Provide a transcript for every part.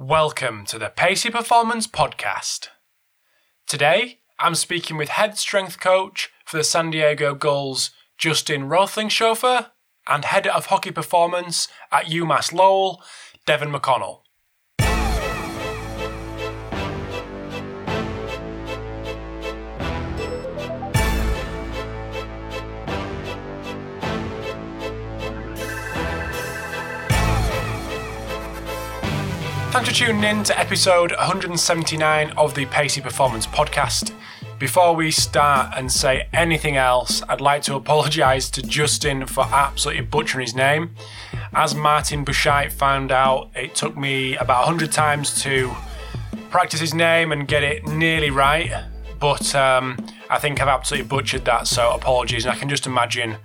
Welcome to the Pacey Performance Podcast. Today, I'm speaking with head strength coach for the San Diego Gulls, Justin Roethlingshofer, and head of hockey performance at UMass Lowell, Devin McConnell. Thanks for tuning in to episode 179 of the Pacey Performance Podcast. Before we start and say anything else, I'd like to apologise to Justin for absolutely butchering his name. As Martin Buchheit found out, it took me about 100 times to practice his name and get it nearly right, but um, I think I've absolutely butchered that, so apologies. And I can just imagine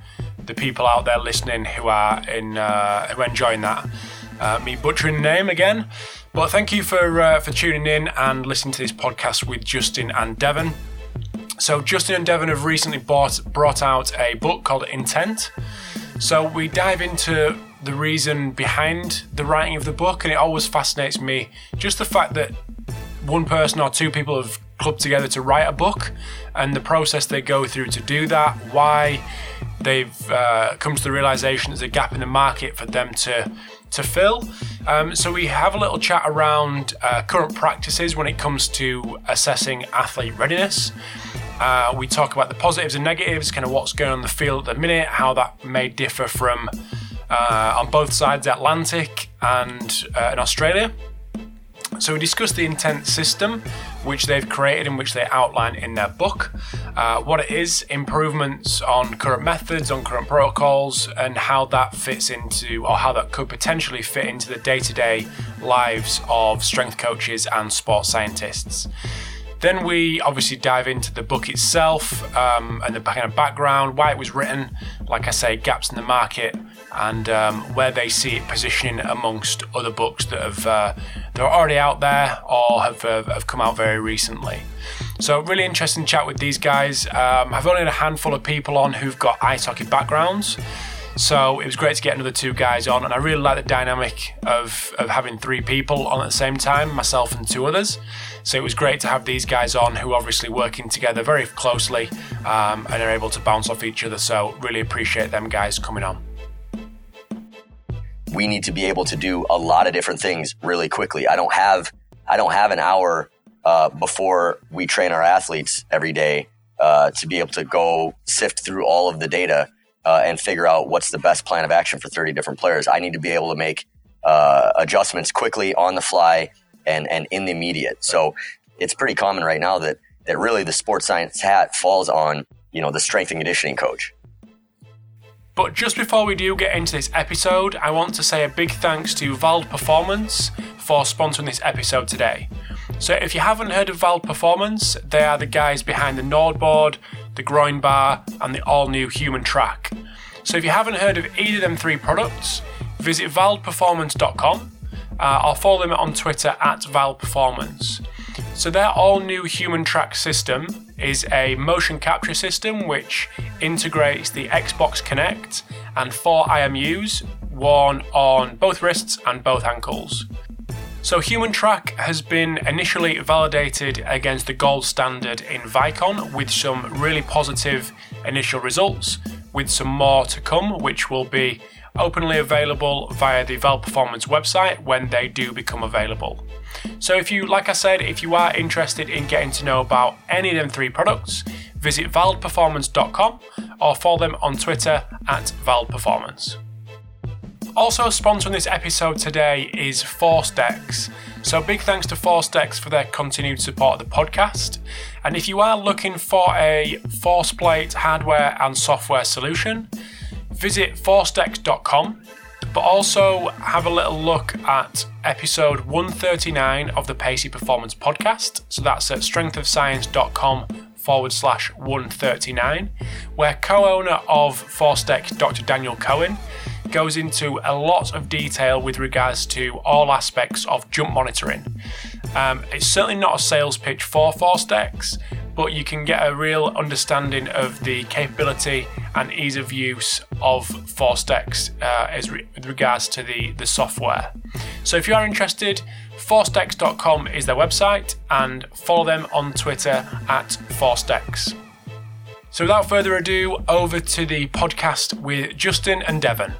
the people out there listening who are in uh, who are enjoying that uh, me butchering the name again. But thank you for uh, for tuning in and listening to this podcast with Justin and Devin. So Justin and Devin have recently bought, brought out a book called Intent. So we dive into the reason behind the writing of the book, and it always fascinates me just the fact that one person or two people have clubbed together to write a book and the process they go through to do that, why they've uh, come to the realization there's a gap in the market for them to to fill. Um, so we have a little chat around uh, current practices when it comes to assessing athlete readiness. Uh, we talk about the positives and negatives, kind of what's going on in the field at the minute, how that may differ from uh, on both sides Atlantic and uh, in Australia. So we discussed the intent system, which they've created and which they outline in their book, uh, what it is, improvements on current methods, on current protocols, and how that fits into, or how that could potentially fit into the day-to-day lives of strength coaches and sports scientists. Then we obviously dive into the book itself um, and the kind of background, why it was written, like I say, gaps in the market, and um, where they see it positioning amongst other books that have uh, that are already out there or have, uh, have come out very recently. So really interesting chat with these guys. Um, I've only had a handful of people on who've got ice hockey backgrounds. So it was great to get another two guys on, and I really like the dynamic of, of having three people on at the same time, myself and two others. So it was great to have these guys on who are obviously working together very closely um, and are able to bounce off each other. So really appreciate them guys coming on we need to be able to do a lot of different things really quickly. I don't have I don't have an hour uh, before we train our athletes every day uh, to be able to go sift through all of the data uh, and figure out what's the best plan of action for 30 different players. I need to be able to make uh, adjustments quickly on the fly and and in the immediate. So it's pretty common right now that that really the sports science hat falls on you know the strength and conditioning coach. But just before we do get into this episode, I want to say a big thanks to Vald Performance for sponsoring this episode today. So, if you haven't heard of Vald Performance, they are the guys behind the NordBord, the Groin Bar, and the all new HumanTrak. So, if you haven't heard of either of them three products, visit valdperformance.com uh, or follow them on Twitter at valdperformance. So, their all new HumanTrak system is a motion capture system which integrates the Xbox Kinect and four IMUs worn on both wrists and both ankles. So, HumanTrak has been initially validated against the gold standard in Vicon with some really positive initial results, with some more to come, which will be openly available via the Vald Performance website when they do become available. So if you, like I said, if you are interested in getting to know about any of them three products, visit valdperformance.com or follow them on Twitter at valdperformance. Also sponsoring this episode today is ForceDecks. So big thanks to ForceDecks for their continued support of the podcast. And if you are looking for a force plate hardware and software solution, visit forcedecks.com but also have a little look at episode 139 of the Pacey Performance Podcast. So that's at strengthofscience.com forward slash 139, where co owner of ForceDeck, Dr. Daniel Cohen, goes into a lot of detail with regards to all aspects of jump monitoring. Um, it's certainly not a sales pitch for ForceDecks, but you can get a real understanding of the capability and ease of use of ForceDecks uh, as re- with regards to the, the software. So if you are interested, forcedecks.com is their website and follow them on Twitter at forcedex. So without further ado, over to the podcast with Justin and Devin.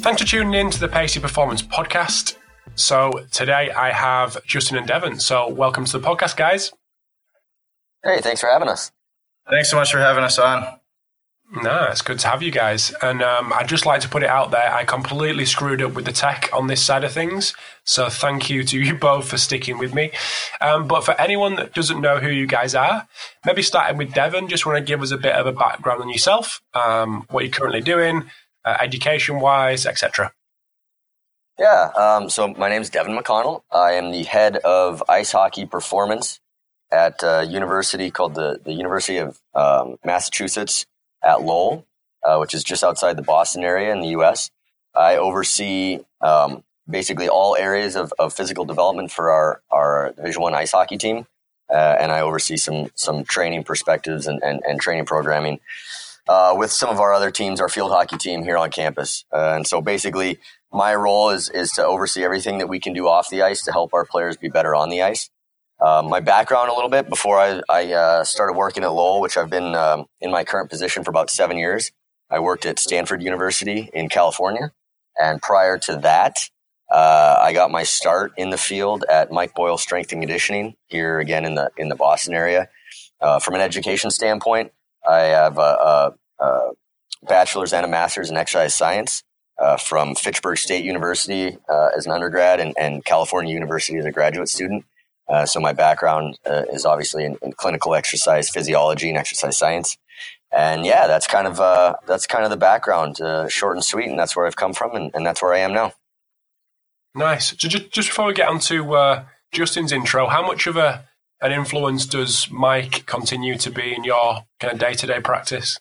Thanks for tuning in to the Pacey Performance podcast. So today I have Justin and Devin. So welcome to the podcast, guys. Hey, thanks for having us. Thanks so much for having us on. No, it's good to have you guys. And um, I'd just like to put it out there I completely screwed up with the tech on this side of things. So thank you to you both for sticking with me. Um, but for anyone that doesn't know who you guys are, maybe starting with Devin, just want to give us a bit of a background on yourself, um, what you're currently doing, uh, education wise, etc. Yeah, um, so my name is Devin McConnell. I am the head of ice hockey performance at a university called the, the University of um, Massachusetts at Lowell, uh, which is just outside the Boston area in the U.S. I oversee um, basically all areas of, of physical development for our, our Division One ice hockey team, uh, and I oversee some some training perspectives and, and, and training programming uh, with some of our other teams, our field hockey team here on campus. Uh, and so basically, my role is is to oversee everything that we can do off the ice to help our players be better on the ice. Um, my background a little bit before I, I uh, started working at Lowell, which I've been um, in my current position for about seven years. I worked at Stanford University in California, and prior to that, uh, I got my start in the field at Mike Boyle Strength and Conditioning here again in the in the Boston area. Uh, from an education standpoint, I have a, a, a, bachelor's and a master's in exercise science uh, from Fitchburg State University uh, as an undergrad and, and, California University as a graduate student. Uh, so my background uh, is obviously in, in, clinical exercise physiology and exercise science. And yeah, that's kind of uh, that's kind of the background, uh, short and sweet, and that's where I've come from, and, and, that's where I am now. Nice. So just, just before we get on to Justin's intro, how much of a an influence does Mike continue to be in your kind of day to day practice?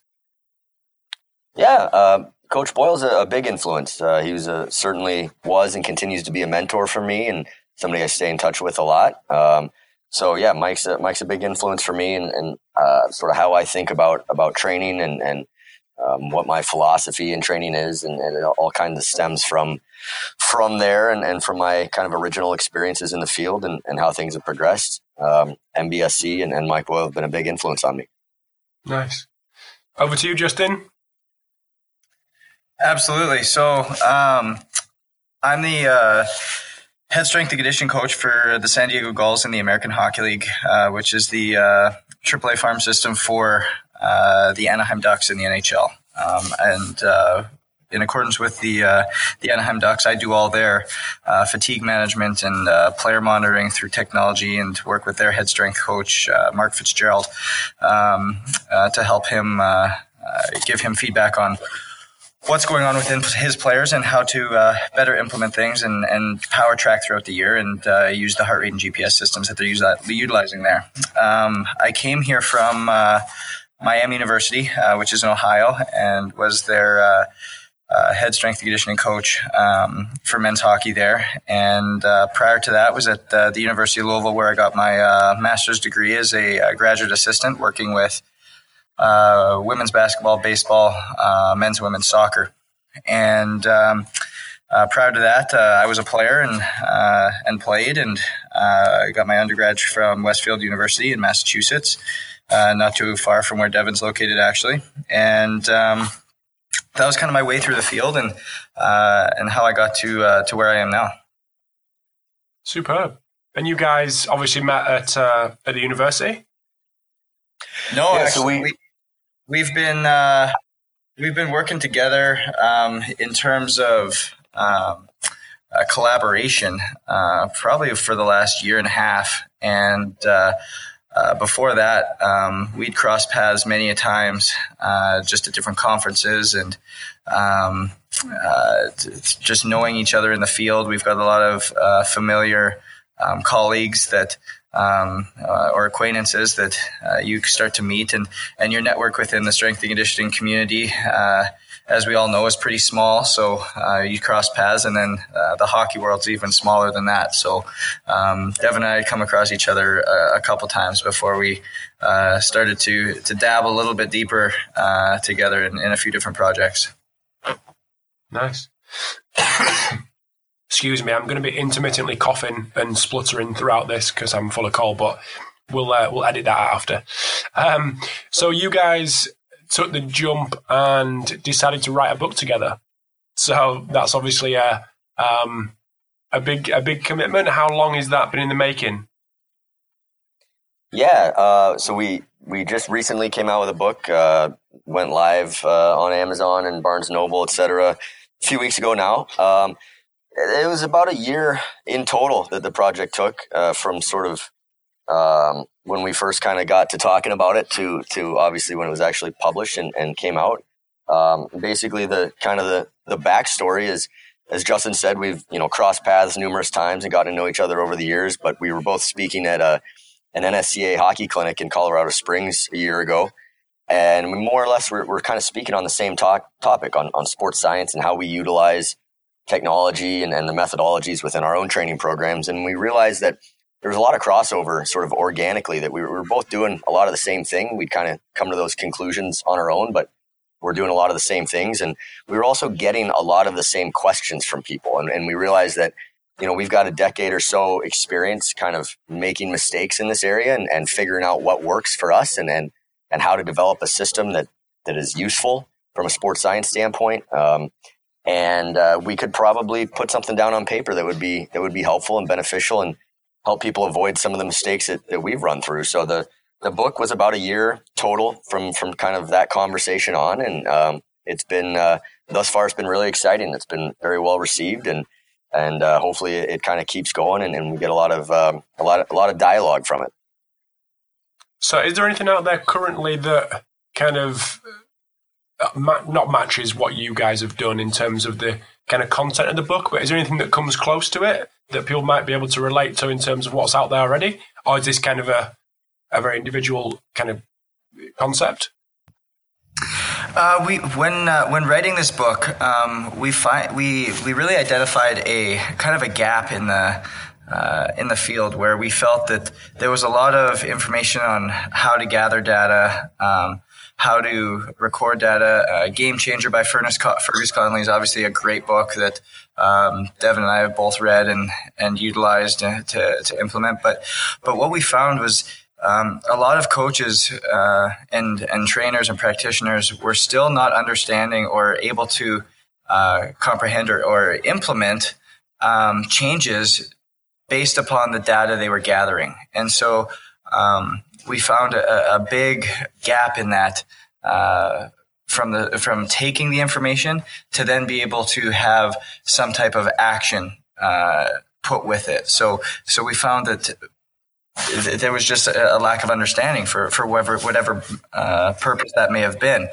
Yeah, uh, Coach Boyle's a, a big influence. Uh, he was a, certainly was and continues to be a mentor for me and somebody I stay in touch with a lot. Um, so yeah, Mike's a, Mike's a big influence for me and, and uh, sort of how I think about about training and and um, what my philosophy in training is, and, and, it all kind of stems from from there and, and from my kind of original experiences in the field and, and how things have progressed. Um, MBSC and, and Mike Boyle have been a big influence on me. Nice. Over to you, Justin. Absolutely. So um, I'm the uh, head strength and conditioning coach for the San Diego Gulls in the American Hockey League, uh, which is the uh, AAA farm system for uh, the Anaheim Ducks in the NHL. Um, and uh, in accordance with the uh, the Anaheim Ducks, I do all their uh, fatigue management and uh, player monitoring through technology, and work with their head strength coach uh, Mark Fitzgerald um, uh, to help him give him feedback on what's going on within his players and how to uh, better implement things and, and power track throughout the year and uh, use the heart rate and GPS systems that they're utilizing there. Um, I came here from uh, Miami University, uh, which is in Ohio, and was their uh, uh, head strength conditioning coach um, for men's hockey there. And prior to that, was at the University of Louisville, where I got my master's degree as a graduate assistant, working with – uh, women's basketball, baseball, uh, men's and women's soccer. And um, uh, prior to that, uh, I was a player and uh, and played, and I got my undergrad from Westfield University in Massachusetts, not too far from where Devin's located, actually. And um, that was kind of my way through the field and and how I got to to where I am now. Superb. And you guys obviously met at at the university. No, yeah, actually, so we, we we've been uh, we've been working together um, in terms of um, collaboration uh, probably for the last year and a half, and uh, uh before that, um, we'd crossed paths many a times, uh, just at different conferences and. Um, uh, just knowing each other in the field, we've got a lot of familiar um, colleagues that um, uh, or acquaintances that uh, you start to meet and, and your network within the strength and conditioning community, uh, as we all know, is pretty small. So uh, you cross paths, and then uh, the hockey world's even smaller than that. So um, Devin and I had come across each other a, a couple times before we started to to dabble a little bit deeper together in, in a few different projects. Nice. Excuse me, I'm going to be intermittently coughing and spluttering throughout this because I'm full of cold, but we'll uh, we'll edit that out after. Um, so you guys took the jump and decided to write a book together. So that's obviously a um, a big a big commitment. How long has that been in the making? Yeah, uh, so we we just recently came out with a book, uh, went live uh, on Amazon and Barnes Noble, etc. A few weeks ago now. Um, it was about a year in total that the project took uh, from sort of um, when we first kind of got to talking about it to to obviously when it was actually published and, and came out. Um, basically, the kind of the the backstory is, as Justin said, we've you know crossed paths numerous times and got to know each other over the years. But we were both speaking at a an NSCA hockey clinic in Colorado Springs a year ago. And we more or less we're, we're kind of speaking on the same talk, topic on, on sports science and how we utilize technology and, and the methodologies within our own training programs. And we realized that there was a lot of crossover sort of organically that we were, we were both doing a lot of the same thing. We'd kind of come to those conclusions on our own, but we're doing a lot of the same things. And we were also getting a lot of the same questions from people. And, and we realized that you know, we've got a decade or so experience kind of making mistakes in this area and, and figuring out what works for us and, and, and how to develop a system that, that is useful from a sports science standpoint. Um, and uh, we could probably put something down on paper that would be that would be helpful and beneficial and help people avoid some of the mistakes that, that we've run through. So the the book was about a year total from from kind of that conversation on, and um, it's been uh, thus far it's been really exciting. It's been very well received, and and uh, hopefully it, it kind of keeps going and, and, we get a lot of um, a lot of, a lot of dialogue from it. So, is there anything out there currently that kind of not matches what you guys have done in terms of the kind of content of the book? But is there anything that comes close to it that people might be able to relate to in terms of what's out there already, or is this kind of a a very individual kind of concept? Uh, we when uh, when writing this book, um, we find we we really identified a kind of a gap in the uh, in the field where we felt that there was a lot of information on how to gather data, um, how to record data. Uh, Game Changer by Fergus, Fergus Connolly is obviously a great book that um, Devin and I have both read and and utilized to, to implement. But but what we found was um, a lot of coaches uh, and and trainers and practitioners were still not understanding or able to uh, comprehend or, or implement um, changes based upon the data they were gathering, and so um, we found a, a, big gap in that. Uh, from the from taking the information to then be able to have some type of action uh, put with it. So so we found that there was just a, lack of understanding for for whatever whatever uh, purpose that may have been,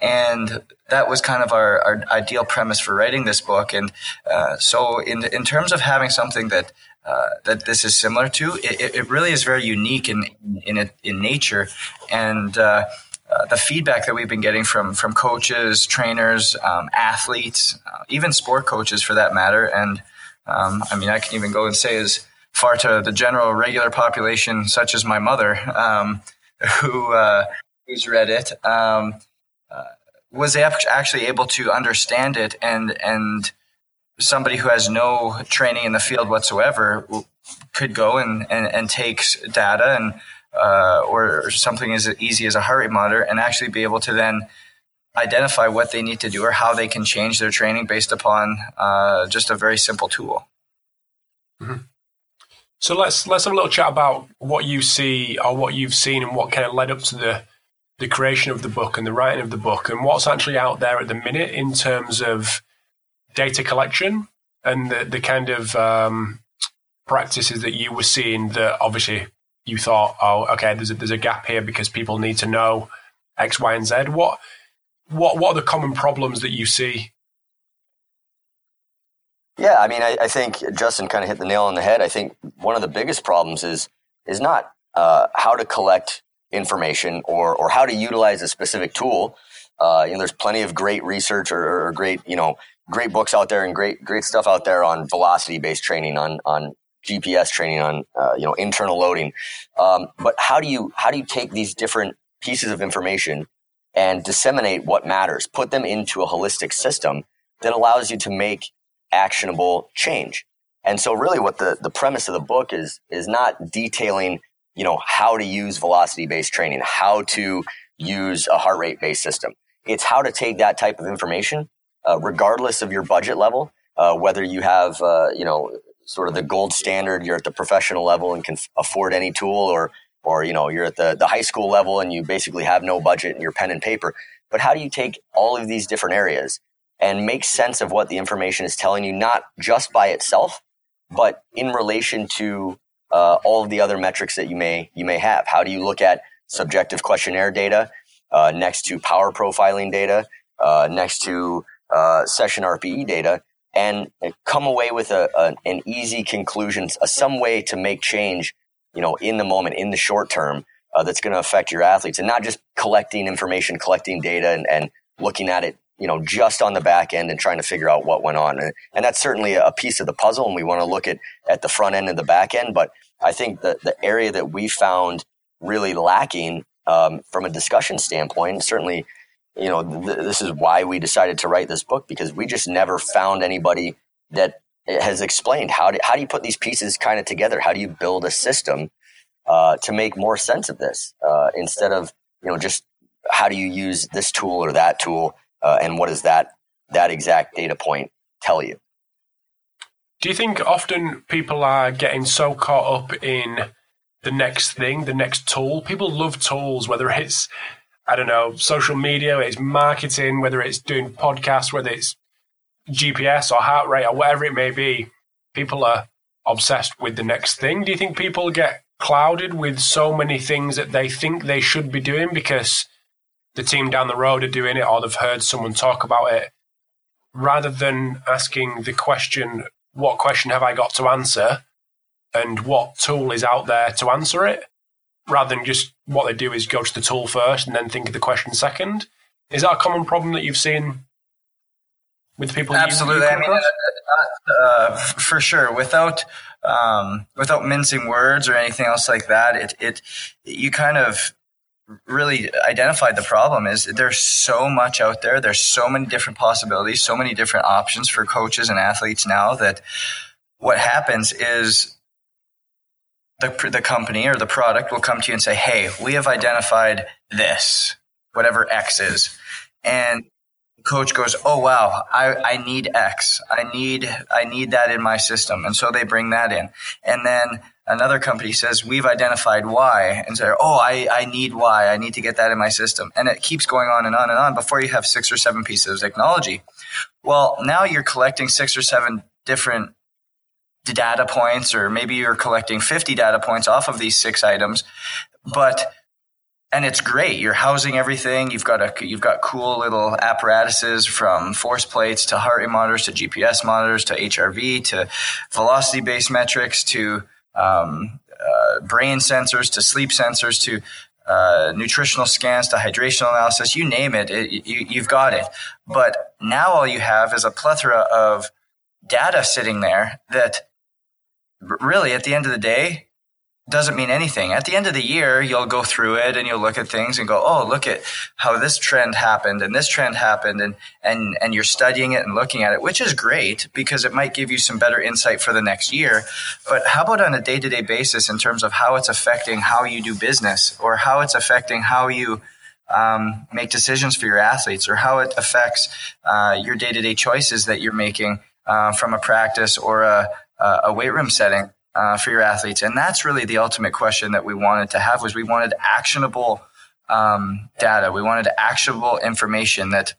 and that was kind of our, our ideal premise for writing this book. And uh, so, in in terms of having something that uh, that this is similar to, it, it, really is very unique in in in nature, and. Uh, uh, the feedback that we've been getting from from coaches, trainers, um, athletes, uh, even sport coaches for that matter, and um, I mean, I can even go and say as far to the general regular population, such as my mother, um, who uh, who's read it, um, uh, was actually able to understand it, and and somebody who has no training in the field whatsoever could go and and, and take data and uh, or something as easy as a heart rate monitor and actually be able to then identify what they need to do or how they can change their training based upon uh, just a very simple tool. Mm-hmm. So let's let's have a little chat about what you see or what you've seen and what kind of led up to the the creation of the book and the writing of the book and what's actually out there at the minute in terms of data collection and the, the kind of um, practices that you were seeing that obviously you thought, oh, okay, there's a, there's a gap here because people need to know X, Y, and Z. What what what are the common problems that you see yeah, I mean, I, I think Justin kind of hit the nail on the head. I think one of the biggest problems is is not uh, how to collect information or or how to utilize a specific tool. Uh, you know, there's plenty of great research or, or, great you know great books out there and great great stuff out there on velocity based training on on GPS training on uh, you know internal loading. Um, but how do you how do you take these different pieces of information and disseminate what matters, put them into a holistic system that allows you to make actionable change. And so really what the, the premise of the book is, is not detailing, you know, how to use velocity based training, how to use a heart rate based system. It's how to take that type of information, uh, regardless of your budget level, uh, whether you have, uh, you know, sort of the gold standard, you're at the professional level and can afford any tool or, or, you know, you're at the, the high school level and you basically have no budget and your pen and paper. But how do you take all of these different areas and make sense of what the information is telling you, not just by itself, but in relation to uh, all of the other metrics that you may you may have. How do you look at subjective questionnaire data uh, next to power profiling data, uh, next to uh, session RPE data, and come away with a, a, an easy conclusion, a, some way to make change, you know, in the moment, in the short term, uh, that's going to affect your athletes, and not just collecting information, collecting data, and, and looking at it you know, just on the back end and trying to figure out what went on. And, and that's certainly a piece of the puzzle. And we want to look at, at the front end and the back end. But I think the, the area that we found really lacking um, from a discussion standpoint, certainly, you know, th- this is why we decided to write this book because we just never found anybody that has explained how do, how do you put these pieces kind of together? How do you build a system uh, to make more sense of this uh, instead of, you know, just how do you use this tool or that tool uh, and what does that that exact data point tell you? Do you think often people are getting so caught up in the next thing, the next tool? People love tools, whether it's I don't know, social media, it's marketing, whether it's doing podcasts, whether it's GPS or heart rate or whatever it may be. People are obsessed with the next thing. Do you think people get clouded with so many things that they think they should be doing because the team down the road are doing it or they've heard someone talk about it, rather than asking the question, what question have I got to answer and what tool is out there to answer it, rather than just what they do is go to the tool first and then think of the question second. Is that a common problem that you've seen with people? Absolutely. I mean, uh, uh, for sure. Without um, without mincing words or anything else like that, it it you kind of really identified the problem is there's so much out there there's so many different possibilities so many different options for coaches and athletes now that what happens is the, the company or the product will come to you and say hey we have identified this whatever x is and coach goes oh wow I, I need x i need i need that in my system and so they bring that in and then another company says we've identified Y and say, oh, I, I need Y. I need to get that in my system. And it keeps going on and on and on before you have six or seven pieces of technology. Well, now you're collecting six or seven different data points, or maybe you're collecting 50 data points off of these six items, but and it's great. You're housing everything. You've got a you've got cool little apparatuses from force plates to heart rate monitors to GPS monitors to HRV to velocity based metrics to um, uh, brain sensors to sleep sensors to uh, nutritional scans to hydration analysis, you name it, it you, you've got it. But now all you have is a plethora of data sitting there that really at the end of the day doesn't mean anything. At the end of the year, you'll go through it and you'll look at things and go, "Oh, look at how this trend happened and this trend happened," and and and you're studying it and looking at it, which is great because it might give you some better insight for the next year. But how about on a day to day basis in terms of how it's affecting how you do business or how it's affecting how you um, make decisions for your athletes or how it affects uh, your day to day choices that you're making uh, from a practice or a, a weight room setting? uh, for your athletes. And that's really the ultimate question that we wanted to have was we wanted actionable um, data. We wanted actionable information that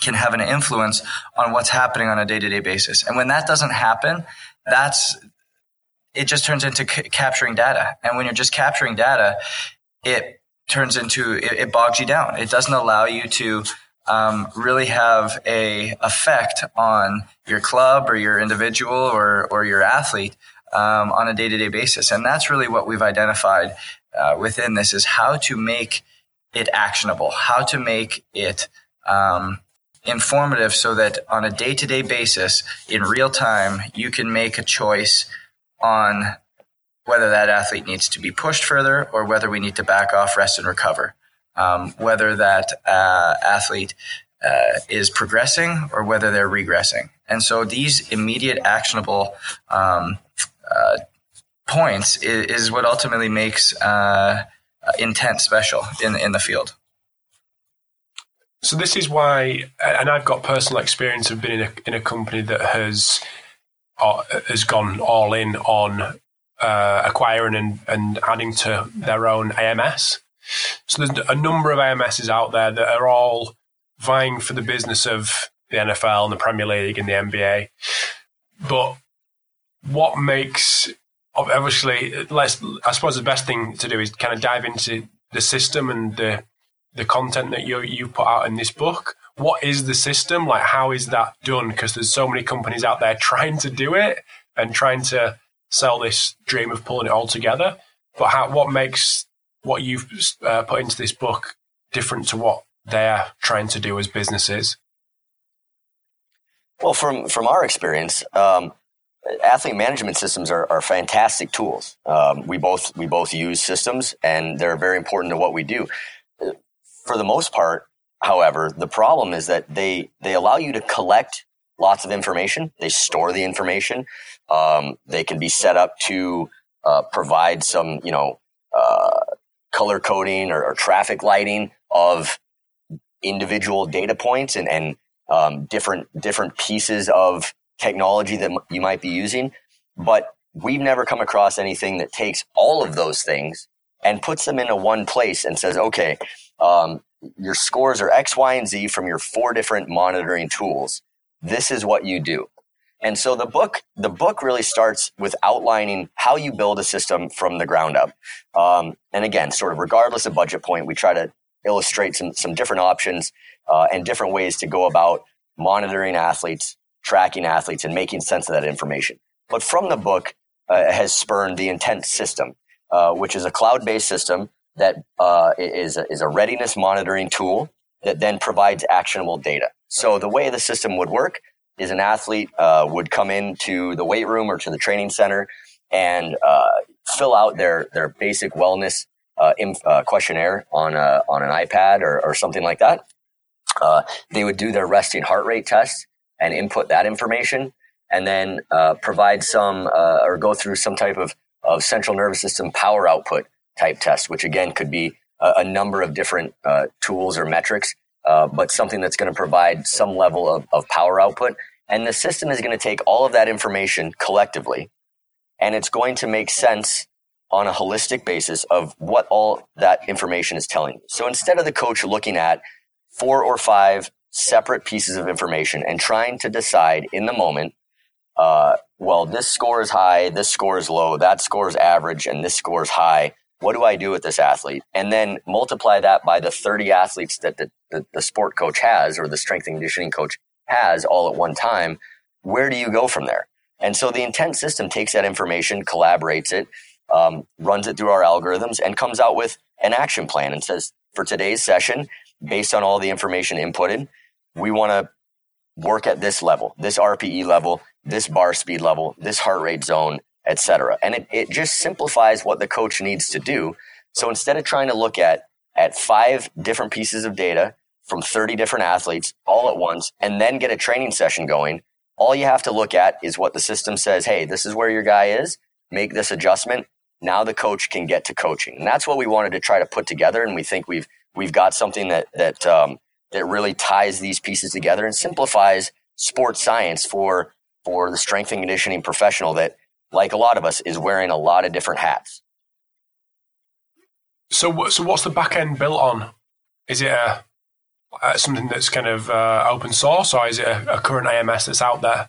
can have an influence on what's happening on a day-to-day basis. And when that doesn't happen, that's it just turns into c- capturing data. And when you're just capturing data, it turns into it, it bogs you down. It doesn't allow you to um, really have a effect on your club or your individual or or your athlete um, on a day to day basis. And that's really what we've identified uh, within this is how to make it actionable, how to make it um, informative so that on a day to day basis, in real time, you can make a choice on whether that athlete needs to be pushed further or whether we need to back off, rest, and recover. Um, whether that uh, athlete uh, is progressing or whether they're regressing. And so these immediate actionable um, uh, points is, is, what ultimately makes uh, intent special in in the field. So this is why, and I've got personal experience of being in a, in a company that has uh, has gone all in on uh, acquiring and, and adding to their own AMS. So there's a number of AMSs out there that are all vying for the business of the NFL and the Premier League and the NBA. But what makes obviously let's I suppose the best thing to do is kind of dive into the system and the the content that you you put out in this book. What is the system? Like how is that done? Because there's so many companies out there trying to do it and trying to sell this dream of pulling it all together. But how, what makes what you've uh, put into this book different to what they're trying to do as businesses? Well, from from our experience, um, athlete management systems are, are fantastic tools. Um, we both we both use systems, and they're very important to what we do. For the most part, however, the problem is that they they allow you to collect lots of information. They store the information. Um, they can be set up to uh, provide some, you know, uh, color coding or, or, traffic lighting of individual data points and, and um, different different pieces of technology that you might be using. But we've never come across anything that takes all of those things and puts them into one place and says, okay, um, your scores are X, Y, and Z from your four different monitoring tools. This is what you do. And so the book, the book really starts with outlining how you build a system from the ground up. Um, and again, sort of regardless of budget point, we try to illustrate some, some different options uh, and different ways to go about monitoring athletes, tracking athletes, and making sense of that information. But from the book uh, has spurned the intent system, uh, which is a cloud-based system that uh, is a, is a readiness monitoring tool that then provides actionable data. So the way the system would work is an athlete uh, would come into the weight room or to the training center and uh, fill out their their basic wellness uh, inf- uh, questionnaire on a, on an iPad or, or something like that. Uh, they would do their resting heart rate test and input that information, and then uh, provide some or go through some type of of central nervous system power output type test, which again could be a, a number of different tools or metrics. But something that's going to provide some level of, of power output and the system is going to take all of that information collectively and it's going to make sense on a holistic basis of what all that information is telling you. So instead of the coach looking at four or five separate pieces of information and trying to decide in the moment, uh, well, this score is high, this score is low, that score is average, and this score is high. What do I do with this athlete? And then multiply that by the 30 athletes that the, the, the sport coach has or the strength and conditioning coach has all at one time, where do you go from there? And so the intent system takes that information, collaborates it, um, runs it through our algorithms, and comes out with an action plan and says, for today's session, based on all the information inputted, we want to work at this level, this RPE level, this bar speed level, this heart rate zone, etc. And it, it just simplifies what the coach needs to do. So instead of trying to look at at five different pieces of data from 30 different athletes all at once and then get a training session going. All you have to look at is what the system says. Hey, this is where your guy is. Make this adjustment. Now the coach can get to coaching. And that's what we wanted to try to put together. And we think we've, we've got something that, that, um, that really ties these pieces together and simplifies sports science for, for the strength and conditioning professional that, like a lot of us, is wearing a lot of different hats. So, so what's the back end built on? Is it a uh, something that's kind of uh, open source, or is it a, a, current AMS that's out there?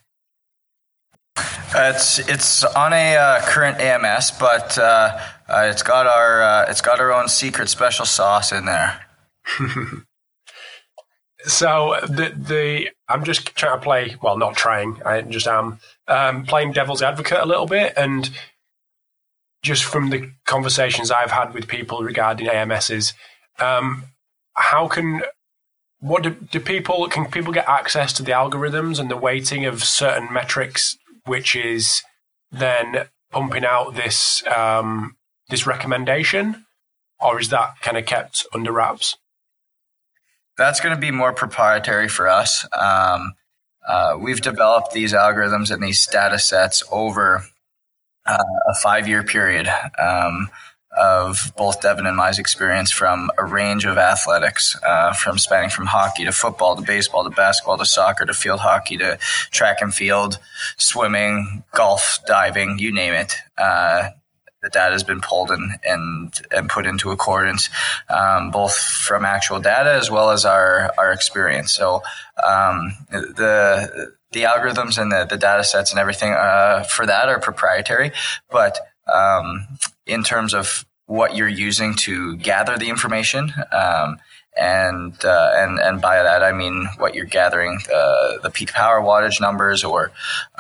Uh, it's it's on a uh, current AMS, but uh, uh, it's got our it's got our own secret special sauce in there. so the the I'm just trying to play well, not trying. I just am um, playing devil's advocate a little bit, and just from the conversations I've had with people regarding AMSs, um, how can what do, do people can people get access to the algorithms and the weighting of certain metrics, which is then pumping out this um, this recommendation, or is that kind of kept under wraps? that's going to be more proprietary for us. Um, uh, we've developed these algorithms and these data sets over uh, a five year period um, of both Devin and my experience from a range of athletics, uh, from spanning from hockey to football to baseball to basketball to soccer to field hockey to track and field, swimming, golf, diving, you name it. The data has been pulled and and, and put into accordance, um, both from actual data as well as our our experience. So um, the the algorithms and the, the data sets and everything uh, for that are proprietary, but um, in terms of what you're using to gather the information, um, and uh, and and by that I mean what you're gathering uh, the peak power wattage numbers or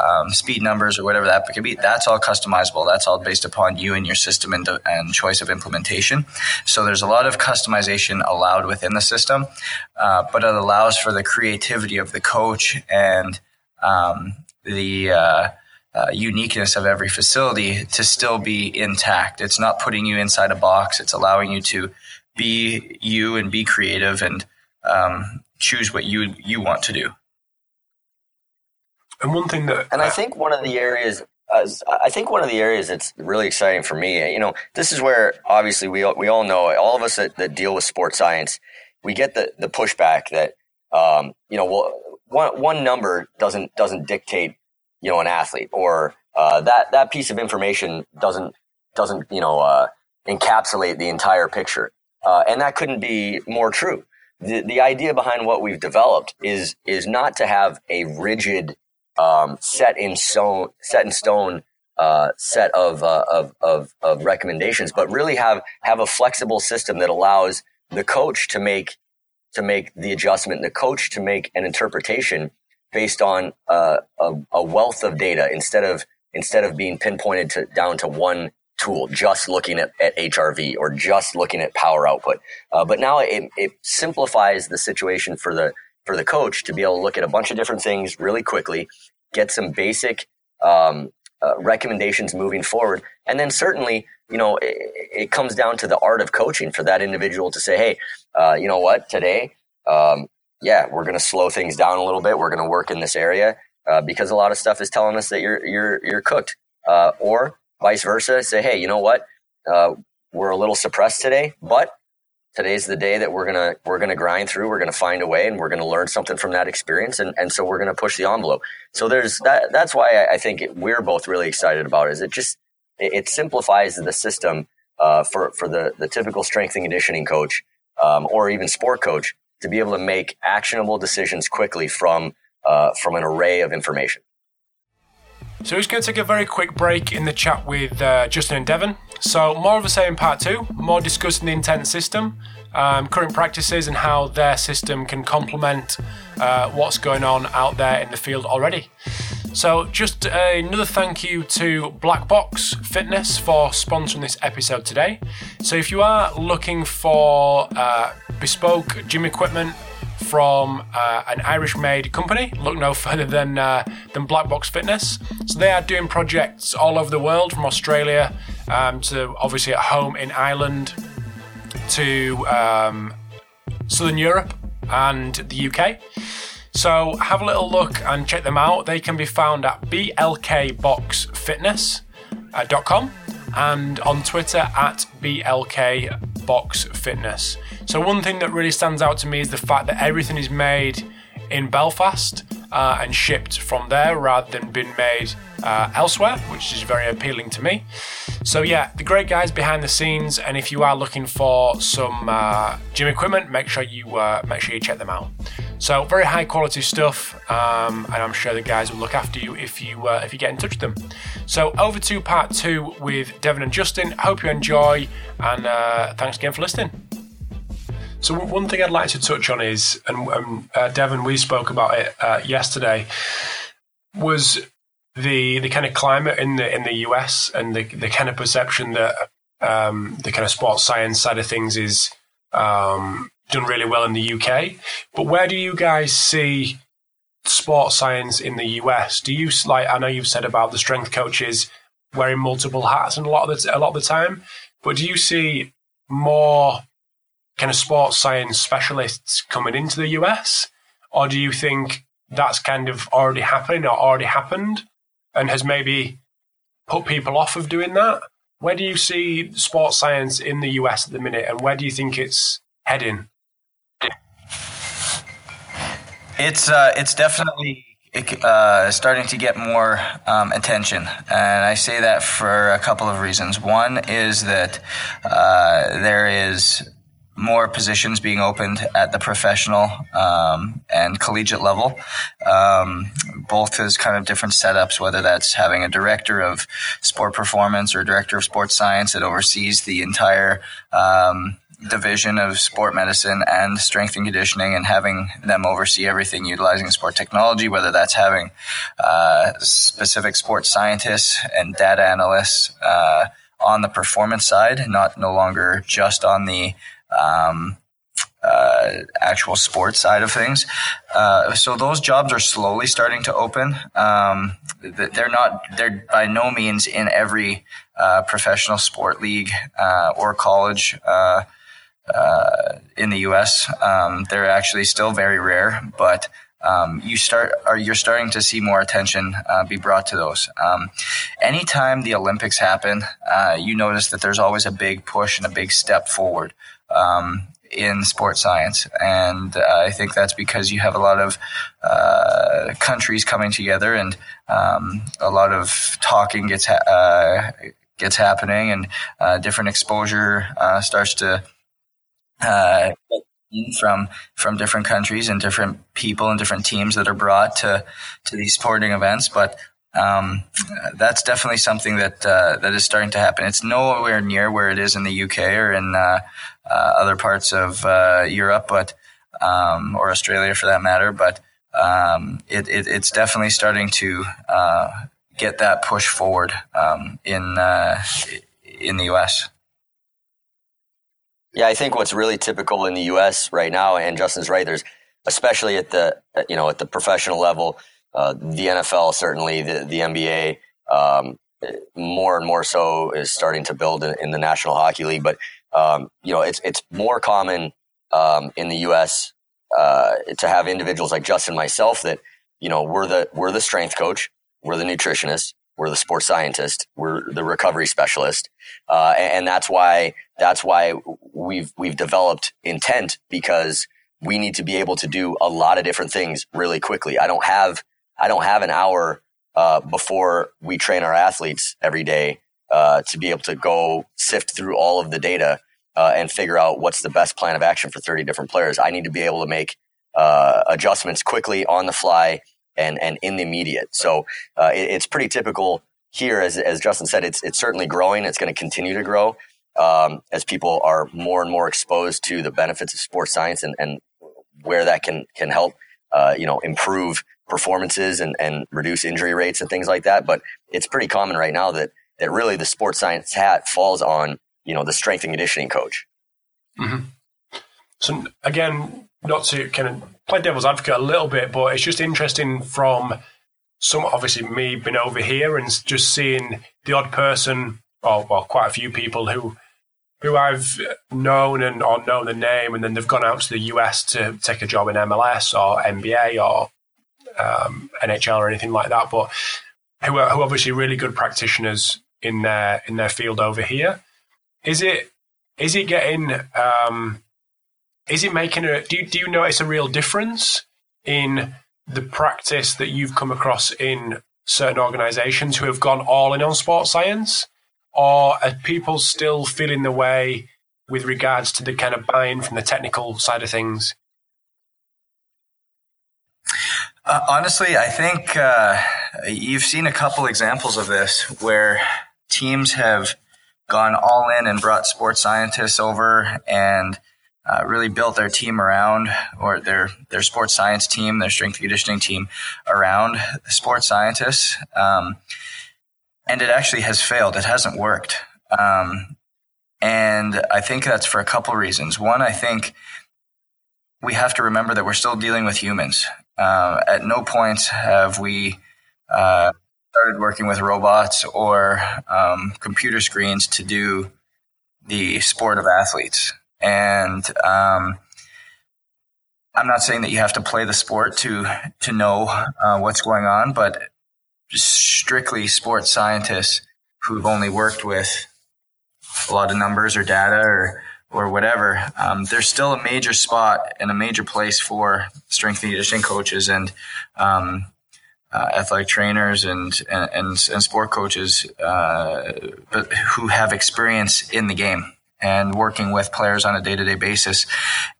um, speed numbers or whatever that could be. That's all customizable. That's all based upon you and your system and, and choice of implementation. So there's a lot of customization allowed within the system, uh, but it allows for the creativity of the coach and um, the uh, uh, uniqueness of every facility to still be intact. It's not putting you inside a box. It's allowing you to be you and be creative and um, choose what you you want to do. And one thing that, and I think one of the areas, uh, I think one of the areas that's really exciting for me, you know, this is where obviously we we all know, all of us that, that deal with sports science, we get the the pushback that, um, you know, well, one one number doesn't doesn't dictate, you know, an athlete, or uh, that that piece of information doesn't doesn't you know uh, encapsulate the entire picture. Uh, and that couldn't be more true. The, the idea behind what we've developed is, is not to have a rigid, um, set in stone, set in stone, uh, set of, uh, of, of, of recommendations, but really have, have a flexible system that allows the coach to make, to make the adjustment, the coach to make an interpretation based on uh, a, a wealth of data instead of, instead of being pinpointed to, down to one tool, just looking at, at HRV or just looking at power output. Uh, but now it, it simplifies the situation for the for the coach to be able to look at a bunch of different things really quickly, get some basic um, uh, recommendations moving forward, and then certainly, you know, it, it, comes down to the art of coaching for that individual to say, hey, uh, you know what, today, um, yeah, we're going to slow things down a little bit. We're going to work in this area uh, because a lot of stuff is telling us that you're you're you're cooked, uh, or vice versa. Say, hey, you know what? Uh, we're a little suppressed today, but today's the day that we're gonna we're gonna grind through. We're gonna find a way, and we're gonna learn something from that experience, and and so we're gonna push the envelope. So there's that. That's why I, think it, we're both really excited about it. Is it just it, it simplifies the system uh, for for the the typical strength and conditioning coach um, or even sport coach to be able to make actionable decisions quickly from uh, from an array of information. So we're just going to take a very quick break in the chat with uh, Justin and Devin. So more of the same part two, more discussing the intent system, um, current practices, and how their system can complement uh, what's going on out there in the field already. So just another thank you to Black Box Fitness for sponsoring this episode today. So if you are looking for uh, bespoke gym equipment from uh, an Irish-made company. Look no further than uh, than Black Box Fitness. So they are doing projects all over the world, from Australia um, to obviously at home in Ireland to um, Southern Europe and the UK. So have a little look and check them out. They can be found at blkboxfitness.com and on Twitter at blkboxfitness. So, one thing that really stands out to me is the fact that everything is made in Belfast uh, and shipped from there rather than being made uh, elsewhere, which is very appealing to me. So, yeah, the great guys behind the scenes, and if you are looking for some uh, gym equipment, make sure you uh, make sure you check them out. So, very high quality stuff, um, and I'm sure the guys will look after you if you uh, if you get in touch with them. So, over to part two with Devin and Justin. Hope you enjoy, and uh, thanks again for listening. So one thing I'd like to touch on is, and um, uh, Devin, we spoke about it uh, yesterday, was the the kind of climate in the in the US and the the kind of perception that um, the kind of sports science side of things is um, done really well in the UK. But where do you guys see sports science in the US? Do you like? I know you've said about the strength coaches wearing multiple hats and a lot of the a lot of the time, but do you see more kind of sports science specialists coming into the US? Or do you think that's kind of already happening or already happened and has maybe put people off of doing that? Where do you see sports science in the US at the minute and where do you think it's heading? It's uh, it's definitely uh, starting to get more um, attention, and I say that for a couple of reasons. One is that uh, there is more positions being opened at the professional um, and collegiate level, um, both as kind of different setups, whether that's having a director of sport performance or director of sports science that oversees the entire um, division of sport medicine and strength and conditioning and having them oversee everything utilizing sport technology, whether that's having uh, specific sports scientists and data analysts uh, on the performance side, not no longer just on the um, uh, actual sports side of things. Uh, so those jobs are slowly starting to open. Um, they're not, they're by no means in every uh, professional sport league uh, or college uh, in the U.S. Um, they're actually still very rare, but um, you start are you're starting to see more attention uh, be brought to those. Um, anytime the Olympics happen, uh, you notice that there's always a big push and a big step forward um, in sports science, and uh, I think that's because you have a lot of uh, countries coming together and um, a lot of talking gets ha- uh, gets happening, and uh, different exposure starts to uh, from from different countries and different people and different teams that are brought to to these sporting events. But um, that's definitely something that uh, that is starting to happen. It's nowhere near where it is in the UK or in uh, uh, other parts of uh, Europe, but um, or Australia for that matter. But um, it, it, it's definitely starting to uh, get that push forward um, in uh, in the US. Yeah, I think what's really typical in the U.S. right now, and Justin's right. There's especially at the you know at the professional level, uh, the NFL certainly, the the NBA, um, more and more so is starting to build in, in the National Hockey League. But um, you know, it's it's more common um, in the U.S. Uh, to have individuals like Justin, myself, that you know we're the we're the strength coach, we're the nutritionist, we're the sports scientist. We're the recovery specialist, uh, and that's why that's why we've we've developed intent because we need to be able to do a lot of different things really quickly. I don't have I don't have an hour uh, before we train our athletes every day uh, to be able to go sift through all of the data uh, and figure out what's the best plan of action for 30 different players. I need to be able to make uh, adjustments quickly on the fly and and in the immediate. So uh, it, it's pretty typical here, as as Justin said, it's it's certainly growing. It's going to continue to grow um, as people are more and more exposed to the benefits of sports science and and where that can can help uh, you know improve performances and and reduce injury rates and things like that. But it's pretty common right now that that really the sports science hat falls on you know the strength and conditioning coach. Mm-hmm. So again, not to kind of play devil's advocate a little bit, but it's just interesting from some obviously me being over here and just seeing the odd person, or well, quite a few people who who I've known and or known the name, and then they've gone out to the US to take a job in MLS or NBA or um, NHL or anything like that, but who are, who obviously really good practitioners in their in their field over here. Is it is it getting um, is it making a do you, do you notice a real difference in the practice that you've come across in certain organizations who have gone all in on sports science? Or are people still feeling the way with regards to the kind of buy-in from the technical side of things? Uh, honestly i think uh, you've seen a couple examples of this where teams have gone all in and brought sports scientists over and uh, really built their team around, or their their sports science team, their strength conditioning team around sports scientists. Um, and it actually has failed. It hasn't worked. Um, and I think that's for a couple reasons. One, I think we have to remember that we're still dealing with humans. Uh, at no point have we uh, started working with robots or um, computer screens to do the sport of athletes. And um, I'm not saying that you have to play the sport to to know uh, what's going on, but just strictly sports scientists who've only worked with a lot of numbers or data or or whatever, um, there's still a major spot and a major place for strength and conditioning coaches and um, uh, athletic trainers and, and, and, and sport coaches uh, but who have experience in the game and working with players on a day-to-day basis.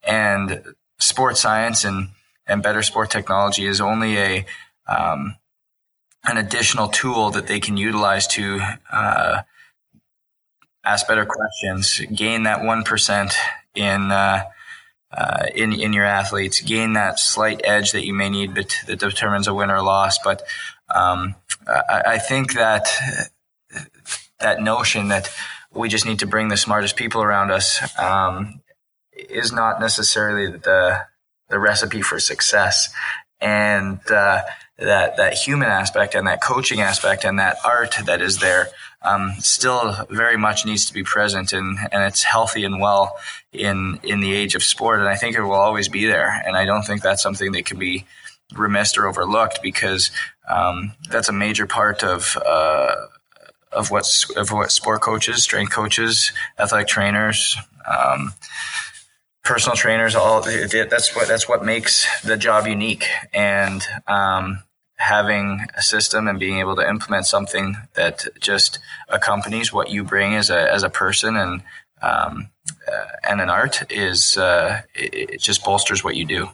And sports science and, and better sport technology is only a um, an additional tool that they can utilize to uh, ask better questions, gain that one percent in uh, uh, in in your athletes, gain that slight edge that you may need, but that determines a win or loss. But um, I, I, think that that notion that we just need to bring the smartest people around us um, is not necessarily the the recipe for success. And uh, that that human aspect and that coaching aspect and that art that is there um, still very much needs to be present and and it's healthy and well in in the age of sport and I think it will always be there and I don't think that's something that can be remissed or overlooked because um, that's a major part of uh, of what of what sport coaches, strength coaches, athletic trainers, um, personal trainers, all that's what that's what makes the job unique. And um, having a system and being able to implement something that just accompanies what you bring as a as a person and um, uh, and an art is uh, it, it, just bolsters what you do.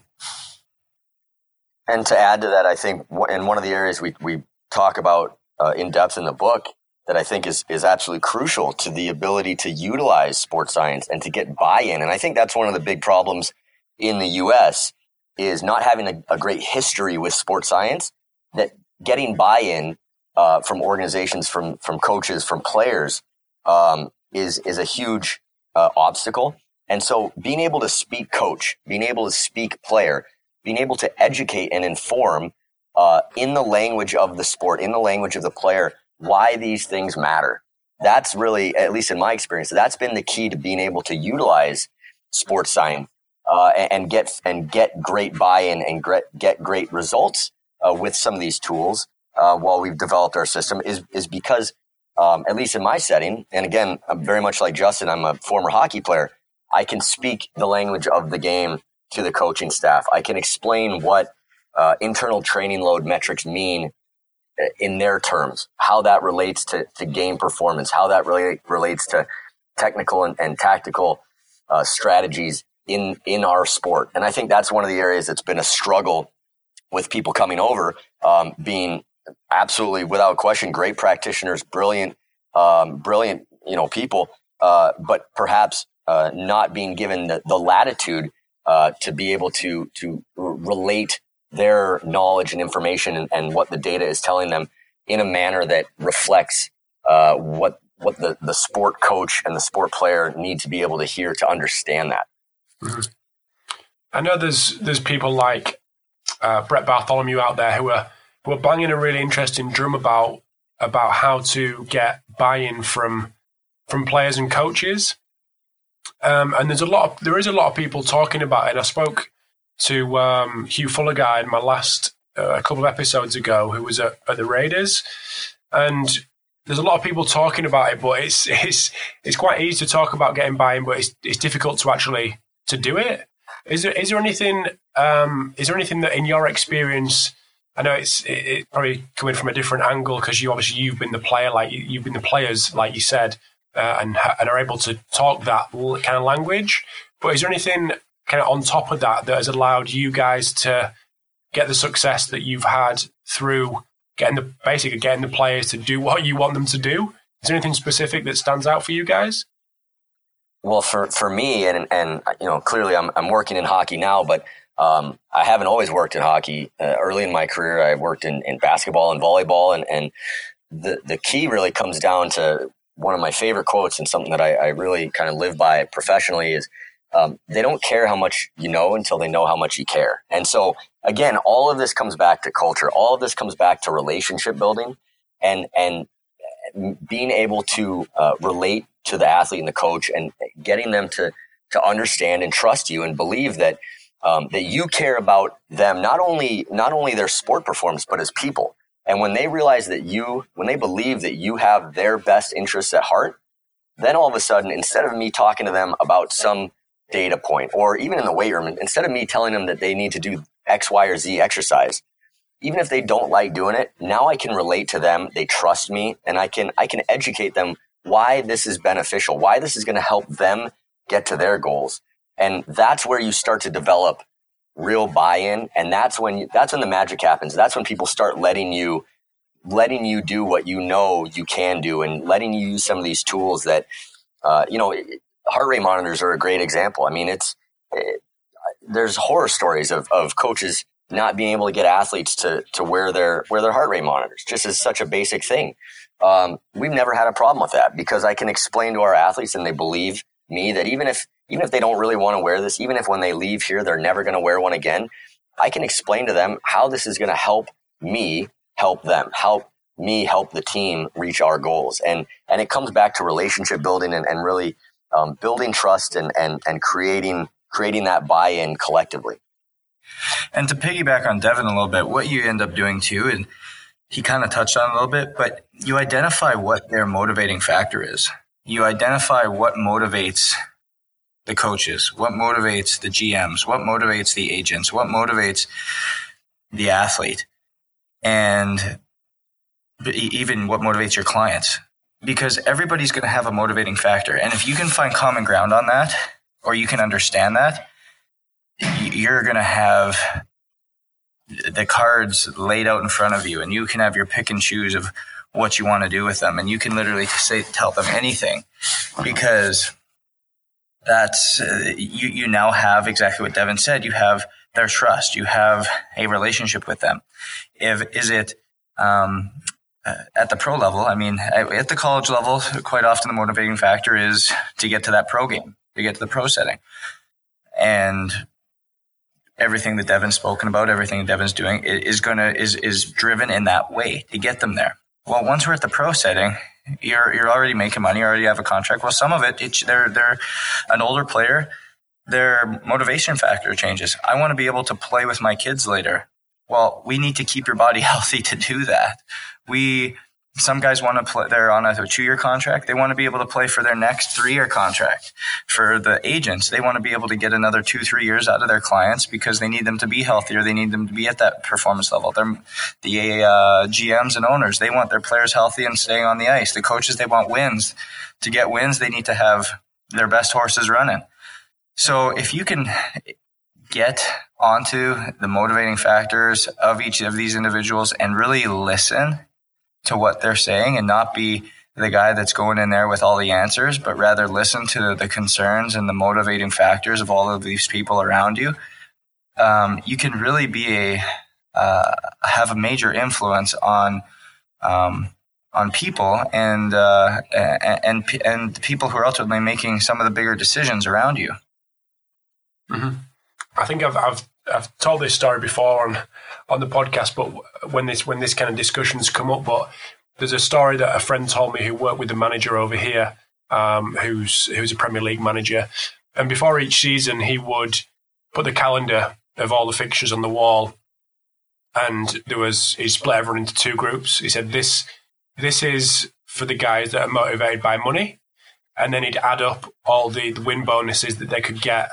And to add to that, I think in one of the areas we we talk about uh, in depth in the book that I think is is absolutely crucial to the ability to utilize sports science and to get buy-in. And I think that's one of the big problems in the U.S. is not having a, a great history with sports science that getting buy-in uh, from organizations, from from coaches, from players um, is is a huge uh, obstacle. And so, being able to speak coach, being able to speak player, being able to educate and inform uh, in the language of the sport, in the language of the player, why these things matter. That's really, at least in my experience, that's been the key to being able to utilize sports science uh, and, and, get and get great buy-in and get great results uh, with some of these tools uh, while we've developed our system is is because um, at least in my setting, and again, I'm very much like Justin, I'm a former hockey player. I can speak the language of the game to the coaching staff. I can explain what uh, internal training load metrics mean in their terms, how that relates to, to game performance, how that relates to technical and, and tactical uh, strategies in in our sport. And I think that's one of the areas that's been a struggle with people coming over, um, being absolutely without question great practitioners, brilliant, um, brilliant, you know, people, uh, but perhaps uh, not being given the, the latitude uh, to be able to to relate their knowledge and information and, and, what the data is telling them in a manner that reflects uh, what what the, the sport coach and the sport player need to be able to hear to understand that. Mm-hmm. I know there's there's people like uh, Brett Bartholomew out there who are who are banging a really interesting drum about about how to get buy-in from from players and coaches. Um, and there's a lot of there is a lot of people talking about it. I spoke to um, Hugh guy in my last uh, a couple of episodes ago, who was at, at the Raiders, and there's a lot of people talking about it, but it's it's it's quite easy to talk about getting buy-in, but it's it's difficult to actually to do it. Is there is there anything um, is there anything that in your experience? I know it's it, it probably coming from a different angle because you obviously you've been the player, like you've been the players, like you said, uh, and and are able to talk that kind of language. But is there anything kind of on top of that that has allowed you guys to get the success that you've had through getting the basically getting the players to do what you want them to do? Is there anything specific that stands out for you guys? Well, for, for me, and, and, you know, clearly I'm, I'm working in hockey now, but, um, I haven't always worked in hockey. Uh, early in my career, I worked in, in basketball and volleyball. And, and the, the key really comes down to one of my favorite quotes and something that I, I really kind of live by professionally is, um, they don't care how much you know until they know how much you care. And so again, all of this comes back to culture. All of this comes back to relationship building and, and being able to uh, relate to the athlete and the coach and getting them to to understand and trust you and believe that um, that you care about them not only not only their sport performance but as people. And when they realize that you, when they believe that you have their best interests at heart, then all of a sudden, instead of me talking to them about some data point or even in the weight room, instead of me telling them that they need to do X, Y, or Z exercise, even if they don't like doing it, now I can relate to them. They trust me and I can, I can educate them why this is beneficial, why this is going to help them get to their goals. And that's where you start to develop real buy-in. And that's when, you, that's when the magic happens. That's when people start letting you, letting you do what you know you can do and letting you use some of these tools that, uh, you know, heart rate monitors are a great example. I mean, it's, it, there's horror stories of, of coaches not being able to get athletes to to wear their wear their heart rate monitors just as such a basic thing. Um, we've never had a problem with that because I can explain to our athletes and they believe me that even if even if they don't really want to wear this, even if when they leave here they're never going to wear one again, I can explain to them how this is going to help me help them, help me help the team reach our goals, and and it comes back to relationship building and, and really um, building trust and and and creating creating that buy in collectively. And to piggyback on Devin a little bit, what you end up doing too, and he kind of touched on a little bit, but you identify what their motivating factor is. You identify what motivates the coaches, what motivates the GMs, what motivates the agents, what motivates the athlete, and even what motivates your clients. Because everybody's going to have a motivating factor. And if you can find common ground on that, or you can understand that, you're going to have the cards laid out in front of you and you can have your pick and choose of what you want to do with them and you can literally say tell them anything. Because that's uh, you you now have exactly what Devin said. You have their trust. You have a relationship with them. If is it um, at the pro level I mean at the college level quite often the motivating factor is to get to that pro game to get to the pro setting and everything that Devin's spoken about, everything Devin's doing is gonna is is driven in that way to get them there. Well, once we're at the pro setting, you're you're already making money, you already have a contract. Well, some of it, it's, they're they're an older player. Their motivation factor changes. I want to be able to play with my kids later. Well, we need to keep your body healthy to do that. We some guys want to play, they're on a two year contract. They want to be able to play for their next three year contract. For the agents, they want to be able to get another two, three years out of their clients because they need them to be healthier. They need them to be at that performance level. They're, the uh, GMs and owners, they want their players healthy and staying on the ice. The coaches, they want wins. To get wins, they need to have their best horses running. So if you can get onto the motivating factors of each of these individuals and really listen to what they're saying and not be the guy that's going in there with all the answers, but rather listen to the concerns and the motivating factors of all of these people around you. Um, you can really be a uh, have a major influence on um, on people and uh, and and people who are ultimately making some of the bigger decisions around you. Mm-hmm. I think I've, I've I've told this story before on on the podcast, but when this when this kind of discussions come up, but there's a story that a friend told me who worked with the manager over here, um, who's who's a Premier League manager, and before each season he would put the calendar of all the fixtures on the wall, and there was he split everyone into two groups. He said this this is for the guys that are motivated by money, and then he'd add up all the, the win bonuses that they could get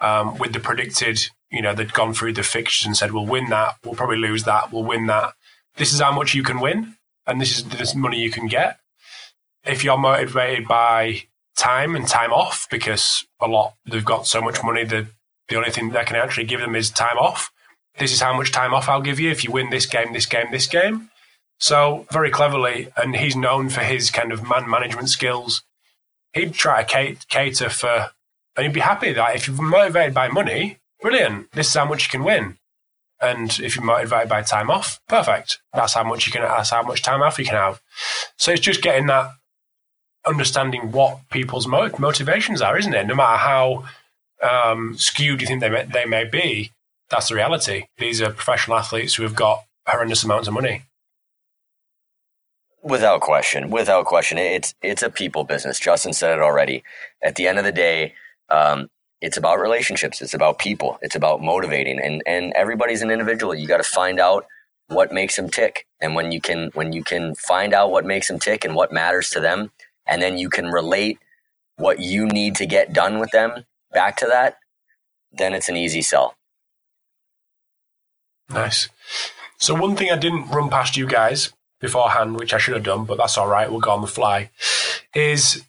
um, with the predicted you know, they'd gone through the fixtures and said, we'll win that, we'll probably lose that, we'll win that. This is how much you can win, and this is this money you can get. If you're motivated by time and time off, because a lot they've got so much money that the only thing that can actually give them is time off. This is how much time off I'll give you if you win this game, this game, this game. So very cleverly, and he's known for his kind of man management skills. He'd try to cater for, and he'd be happy that if you're motivated by money, brilliant. This is how much you can win. And if you're motivated by time off, perfect. That's how much you can. That's how much time off you can have. So it's just getting that understanding what people's motivations are, isn't it? No matter how um, skewed you think they may, they may be, that's the reality. These are professional athletes who have got horrendous amounts of money. Without question, without question, it's it's a people business. Justin said it already. At the end of the day, um, it's about relationships. It's about people. It's about motivating, and and everybody's an individual. You got to find out what makes them tick, and when you can when you can find out what makes them tick and what matters to them, and then you can relate what you need to get done with them back to that, then it's an easy sell. Nice. So one thing I didn't run past you guys beforehand, which I should have done, but that's all right. We'll go on the fly. Is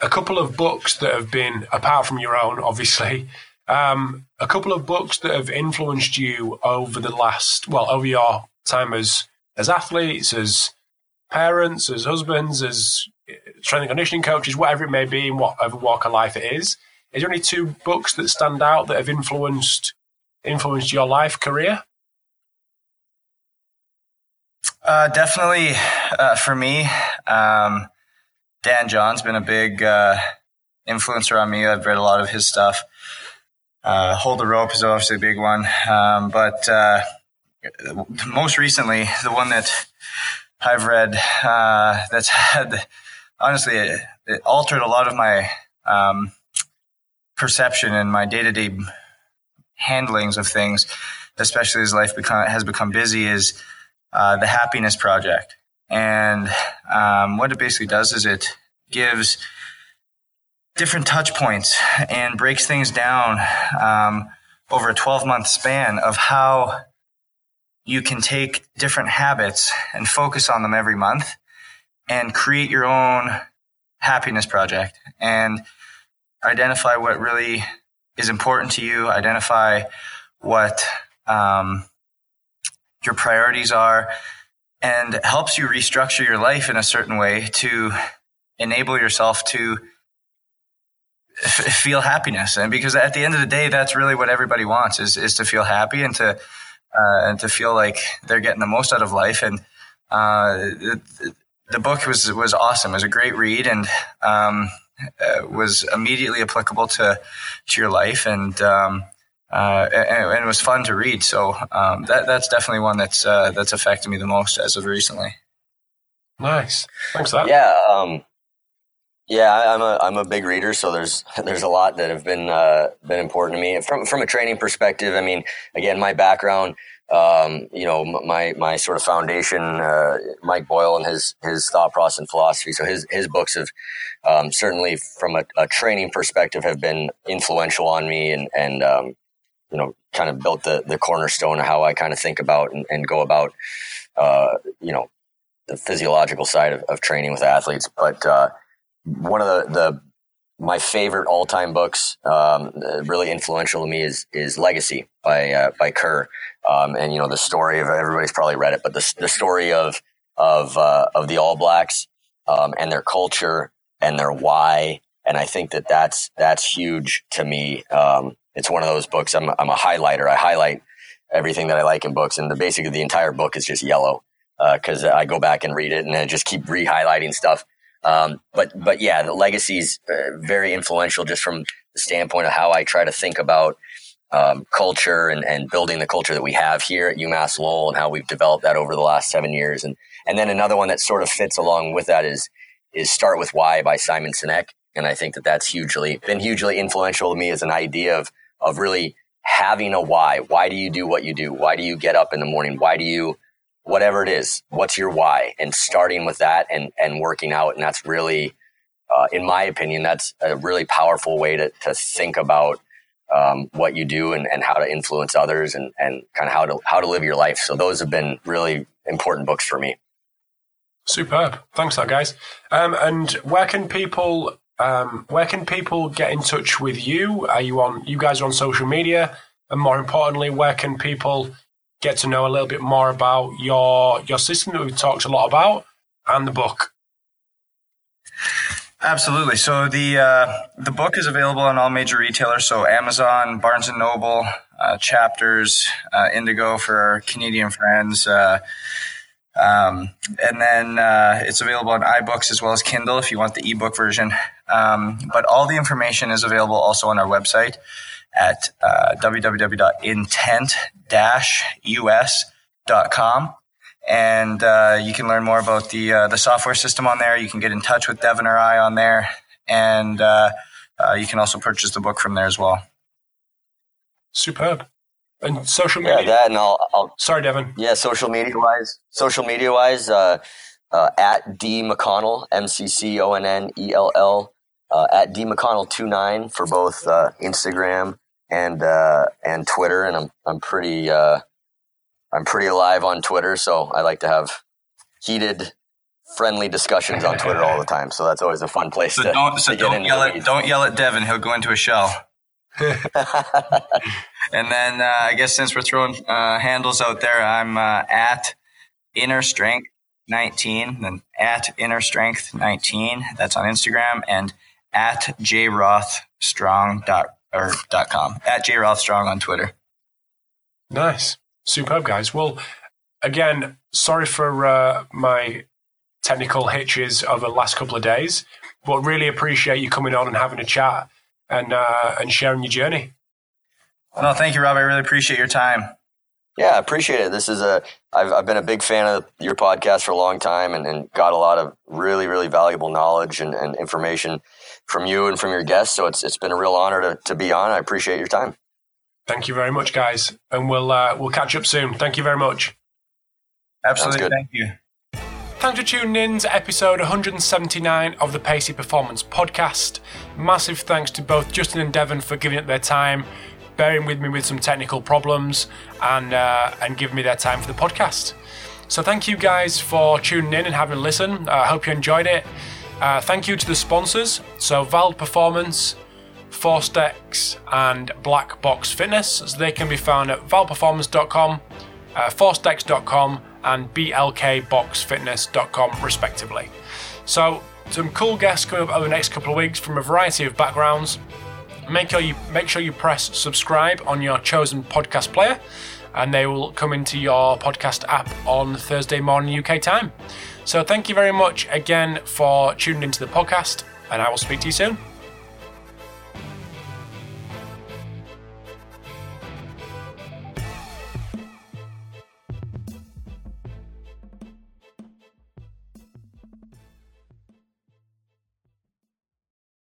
a couple of books that have been, apart from your own, obviously, um, a couple of books that have influenced you over the last, well, over your time as as athletes, as parents, as husbands, as strength and conditioning coaches, whatever it may be, in whatever walk of life it is. Is there any two books that stand out that have influenced influenced your life career? Uh, definitely, uh, for me, um, Dan John's been a big uh, influencer on me. I've read a lot of his stuff. Uh, Hold the Rope is obviously a big one, um, but uh, most recently, the one that I've read uh, that's had honestly it, it, altered a lot of my um, perception and my day to day handlings of things, especially as life become, has become busy, is uh, the Happiness Project. And um, what it basically does is it gives different touch points and breaks things down um, over a 12 month span of how you can take different habits and focus on them every month and create your own happiness project and identify what really is important to you, identify what um, your priorities are, and helps you restructure your life in a certain way to enable yourself to f- feel happiness. And because at the end of the day, that's really what everybody wants is, is to feel happy and to, uh, and to feel like they're getting the most out of life. And, uh, the, the book was, was awesome. It was a great read and, um, uh, was immediately applicable to, to your life. And, um, uh, and, and, it was fun to read. So um, that that's definitely one that's uh, that's affected me the most as of recently. Nice, thanks for that. Yeah, um, yeah, I'm a I'm a big reader, so there's there's a lot that have been uh, been important to me from from a training perspective. I mean, again, my background, um, you know, my my sort of foundation, uh, Mike Boyle and his his thought process and philosophy. So his his books have um, certainly, from a, a, training perspective, have been influential on me, and and um, you know, kind of built the, the cornerstone of how I kind of think about and, and go about, uh, you know, the physiological side of, of training with athletes. But uh, one of the, the my favorite all time books, um, really influential to me, is is Legacy by uh, by Kerr. Um, and you know the story of everybody's probably read it, but the the story of of uh, of the All Blacks um, and their culture and their why. And I think that that's that's huge to me. Um, it's one of those books. I'm, I'm a highlighter. I highlight everything that I like in books, and the basically the entire book is just yellow because uh, I go back and read it and I just keep re-highlighting stuff. Um, but but yeah, the legacy is uh, very influential just from the standpoint of how I try to think about um, culture and, and building the culture that we have here at UMass Lowell and how we've developed that over the last seven years. And and then another one that sort of fits along with that is is Start with Why by Simon Sinek. And I think that that's hugely been hugely influential to me as an idea of of really having a why. Why do you do what you do? Why do you get up in the morning? Why do you, whatever it is, what's your why? And starting with that and, and working out. And that's really, uh, in my opinion, that's a really powerful way to, to think about um, what you do and, and how to influence others and, and kind of how to, how to live your life. So those have been really important books for me. Superb. Thanks, that guys. Um, and where can people um, where can people get in touch with you? Are you on? You guys are on social media, and more importantly, where can people get to know a little bit more about your your system that we've talked a lot about and the book? Absolutely. So the uh, the book is available on all major retailers. So Amazon, Barnes and Noble, uh, Chapters, uh, Indigo for our Canadian friends. Uh, um, and then uh, it's available on iBooks as well as Kindle if you want the ebook version. Um, but all the information is available also on our website at uh, www.intent-us.com. And uh, you can learn more about the uh, the software system on there. You can get in touch with Devin or I on there. And uh, uh, you can also purchase the book from there as well. Superb. And social Yeah, media. that and I'll, I'll Sorry, Devin. yeah, social media wise, social media wise, uh, uh, at D McConnell, M C C O N N E L L, uh, at D McConnell 29 for both uh, Instagram and uh, and Twitter, and I'm I'm pretty uh, I'm pretty alive on Twitter, so I like to have heated, friendly discussions on Twitter all the time. So that's always a fun place So to, don't so to don't yell at don't yell at Devin. He'll go into a shell. And then uh, I guess since we're throwing uh, handles out there, I'm uh, at Inner Strength 19, then at Inner Strength 19. That's on Instagram and at jrothstrong dot or dot com at jrothstrong on Twitter. Nice. Superb, guys. Well, again, sorry for uh, my technical hitches over the last couple of days, but really appreciate you coming on and having a chat and uh, and sharing your journey. No, thank you, Rob. I really appreciate your time. Yeah, I appreciate it. This is a I've I've been a big fan of your podcast for a long time and, and got a lot of really, really valuable knowledge and, and information from you and from your guests. So it's it's been a real honor to, to be on. I appreciate your time. Thank you very much, guys, and we'll uh, we'll catch up soon. Thank you very much. Absolutely, good. thank you. Thanks for tuning in to episode 179 of the Pacey Performance Podcast. Massive thanks to both Justin and Devin for giving up their time, bearing with me with some technical problems, and uh, and giving me their time for the podcast. So thank you guys for tuning in and having a listen. I hope you enjoyed it. Uh, thank you to the sponsors, so Vald Performance, ForceDecks, and Black Box Fitness. So they can be found at valdperformance.com, uh, forcedecks.com, and blkboxfitness.com, respectively. So, some cool guests coming up over the next couple of weeks from a variety of backgrounds. Make sure you make sure you press subscribe on your chosen podcast player, and they will come into your podcast app on Thursday morning UK time. So, thank you very much again for tuning into the podcast, and I will speak to you soon.